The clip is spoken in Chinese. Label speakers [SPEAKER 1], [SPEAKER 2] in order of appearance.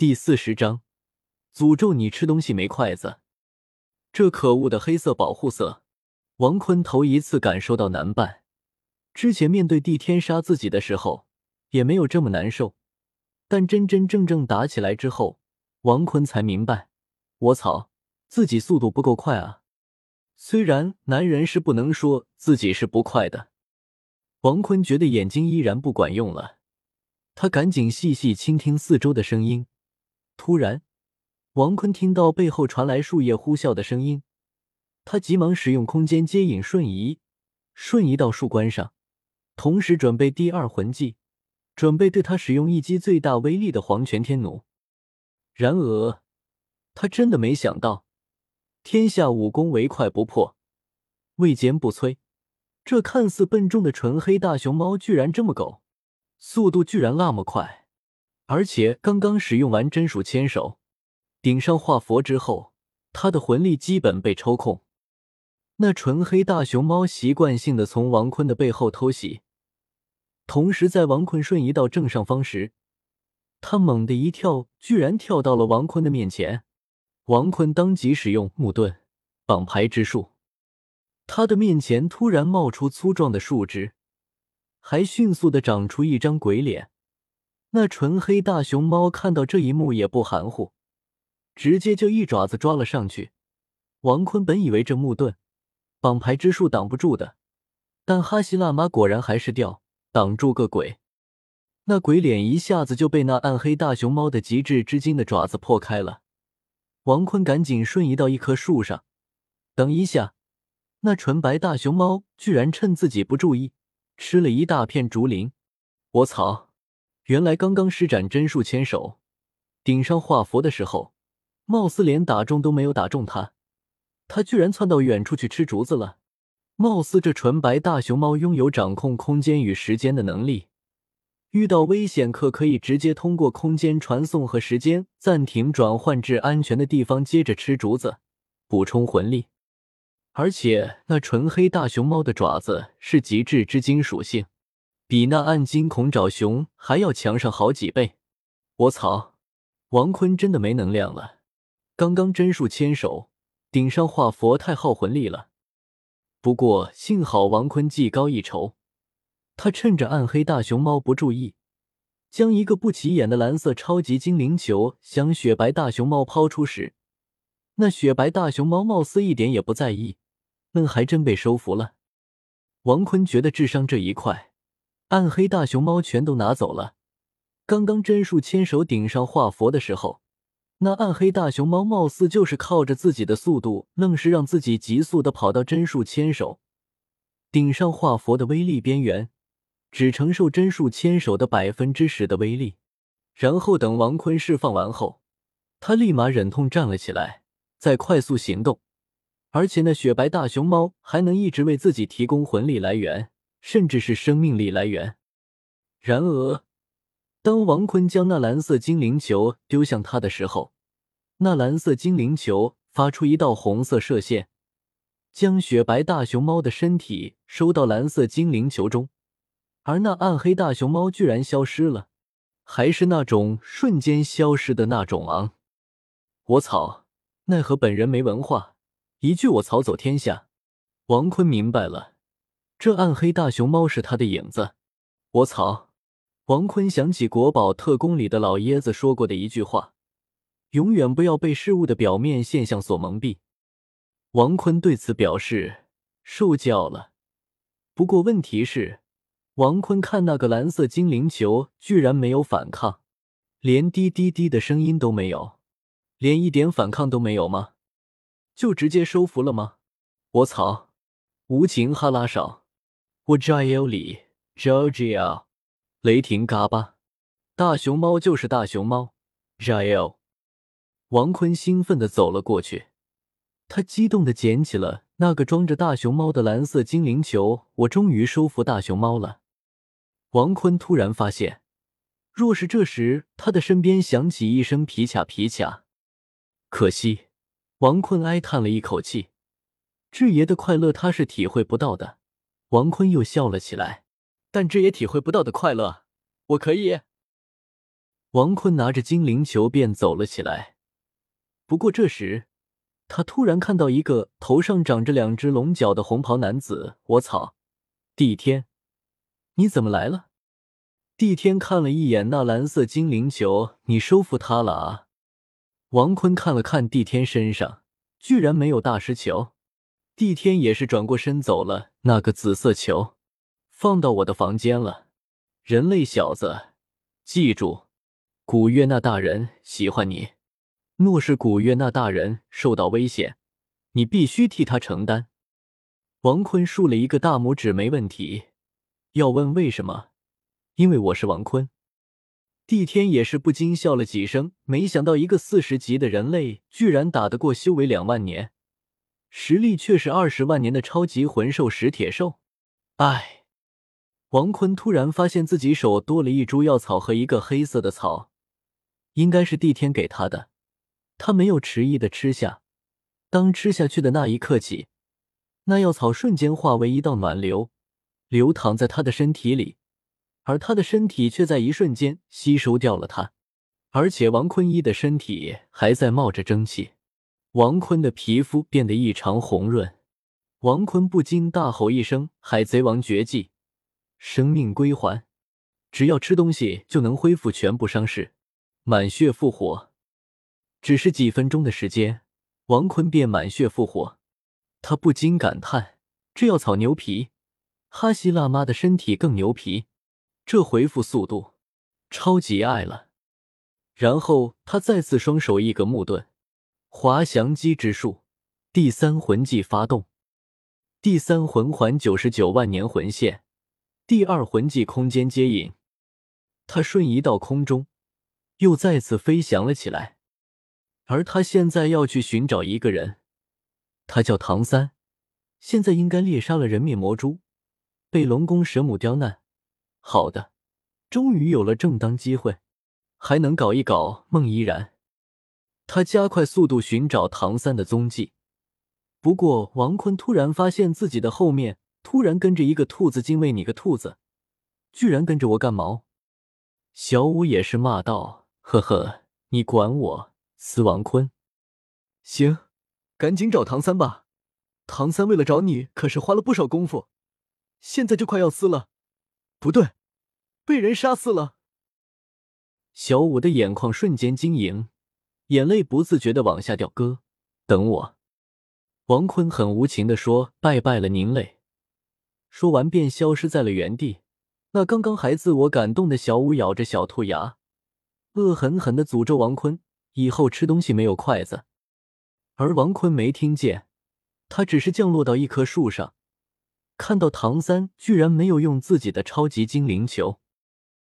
[SPEAKER 1] 第四十章，诅咒你吃东西没筷子。这可恶的黑色保护色，王坤头一次感受到难办。之前面对帝天杀自己的时候，也没有这么难受。但真真正正打起来之后，王坤才明白，我操，自己速度不够快啊！虽然男人是不能说自己是不快的，王坤觉得眼睛依然不管用了，他赶紧细细倾听四周的声音。突然，王坤听到背后传来树叶呼啸的声音，他急忙使用空间接引瞬移，瞬移到树冠上，同时准备第二魂技，准备对他使用一击最大威力的黄泉天弩。然而，他真的没想到，天下武功唯快不破，未坚不摧，这看似笨重的纯黑大熊猫居然这么狗，速度居然那么快。而且刚刚使用完真树牵手，顶上化佛之后，他的魂力基本被抽空。那纯黑大熊猫习惯性的从王坤的背后偷袭，同时在王坤瞬移到正上方时，他猛地一跳，居然跳到了王坤的面前。王坤当即使用木盾绑牌之术，他的面前突然冒出粗壮的树枝，还迅速的长出一张鬼脸。那纯黑大熊猫看到这一幕也不含糊，直接就一爪子抓了上去。王坤本以为这木盾绑牌之术挡不住的，但哈希辣妈果然还是掉，挡住个鬼。那鬼脸一下子就被那暗黑大熊猫的极致之精的爪子破开了。王坤赶紧瞬移到一棵树上，等一下，那纯白大熊猫居然趁自己不注意，吃了一大片竹林。我操！原来刚刚施展真树牵手顶上画佛的时候，貌似连打中都没有打中他，他居然窜到远处去吃竹子了。貌似这纯白大熊猫拥有掌控空间与时间的能力，遇到危险可可以直接通过空间传送和时间暂停转换至安全的地方，接着吃竹子补充魂力。而且那纯黑大熊猫的爪子是极致之金属性。比那暗金恐爪熊还要强上好几倍！我操，王坤真的没能量了。刚刚真树牵手顶上画佛太耗魂力了。不过幸好王坤技高一筹，他趁着暗黑大熊猫不注意，将一个不起眼的蓝色超级精灵球向雪白大熊猫抛出时，那雪白大熊猫貌似一点也不在意，愣还真被收服了。王坤觉得智商这一块。暗黑大熊猫全都拿走了。刚刚真树牵手顶上画佛的时候，那暗黑大熊猫貌似就是靠着自己的速度，愣是让自己急速的跑到真树牵手顶上画佛的威力边缘，只承受真树牵手的百分之十的威力。然后等王坤释放完后，他立马忍痛站了起来，再快速行动。而且那雪白大熊猫还能一直为自己提供魂力来源。甚至是生命力来源。然而，当王坤将那蓝色精灵球丢向他的时候，那蓝色精灵球发出一道红色射线，将雪白大熊猫的身体收到蓝色精灵球中，而那暗黑大熊猫居然消失了，还是那种瞬间消失的那种啊！我操！奈何本人没文化，一句我曹走天下。王坤明白了。这暗黑大熊猫是他的影子，我操！王坤想起国宝特工里的老爷子说过的一句话：“永远不要被事物的表面现象所蒙蔽。”王坤对此表示受教了。不过问题是，王坤看那个蓝色精灵球，居然没有反抗，连滴滴滴的声音都没有，连一点反抗都没有吗？就直接收服了吗？我操！无情哈拉少。我 J.L. 里 J.J.L. 雷霆嘎巴，大熊猫就是大熊猫 J.L. 王坤兴奋的走了过去，他激动的捡起了那个装着大熊猫的蓝色精灵球。我终于收服大熊猫了。王坤突然发现，若是这时他的身边响起一声皮卡皮卡，可惜。王坤哀叹了一口气，智爷的快乐他是体会不到的。王坤又笑了起来，但这也体会不到的快乐，我可以。王坤拿着精灵球便走了起来。不过这时，他突然看到一个头上长着两只龙角的红袍男子。我操！帝天，你怎么来了？帝天看了一眼那蓝色精灵球，你收服他了啊？王坤看了看帝天身上，居然没有大师球。帝天也是转过身走了。那个紫色球，放到我的房间了。人类小子，记住，古月娜大人喜欢你。若是古月娜大人受到危险，你必须替他承担。王坤竖了一个大拇指，没问题。要问为什么？因为我是王坤。帝天也是不禁笑了几声，没想到一个四十级的人类，居然打得过修为两万年。实力却是二十万年的超级魂兽石铁兽。唉，王坤突然发现自己手多了一株药草和一个黑色的草，应该是帝天给他的。他没有迟疑的吃下，当吃下去的那一刻起，那药草瞬间化为一道暖流，流淌在他的身体里，而他的身体却在一瞬间吸收掉了它。而且王坤一的身体还在冒着蒸汽。王坤的皮肤变得异常红润，王坤不禁大吼一声：“海贼王绝技，生命归还！只要吃东西就能恢复全部伤势，满血复活。”只是几分钟的时间，王坤便满血复活。他不禁感叹：“这药草牛皮，哈希辣妈的身体更牛皮，这恢复速度，超级爱了。”然后他再次双手一格木盾。滑翔机之术，第三魂技发动，第三魂环九十九万年魂线，第二魂技空间接引。他瞬移到空中，又再次飞翔了起来。而他现在要去寻找一个人，他叫唐三，现在应该猎杀了人面魔蛛，被龙宫蛇母刁难。好的，终于有了正当机会，还能搞一搞孟依然。他加快速度寻找唐三的踪迹，不过王坤突然发现自己的后面突然跟着一个兔子精卫，你个兔子，居然跟着我干毛？小五也是骂道：“呵呵，你管我？”死王坤，行，赶紧找唐三吧。唐三为了找你可是花了不少功夫，现在就快要死了。不对，被人杀死了。小五的眼眶瞬间晶莹。眼泪不自觉的往下掉。哥，等我。王坤很无情的说：“拜拜了，您嘞。”说完便消失在了原地。那刚刚还自我感动的小五咬着小兔牙，恶狠狠的诅咒王坤以后吃东西没有筷子。而王坤没听见，他只是降落到一棵树上，看到唐三居然没有用自己的超级精灵球。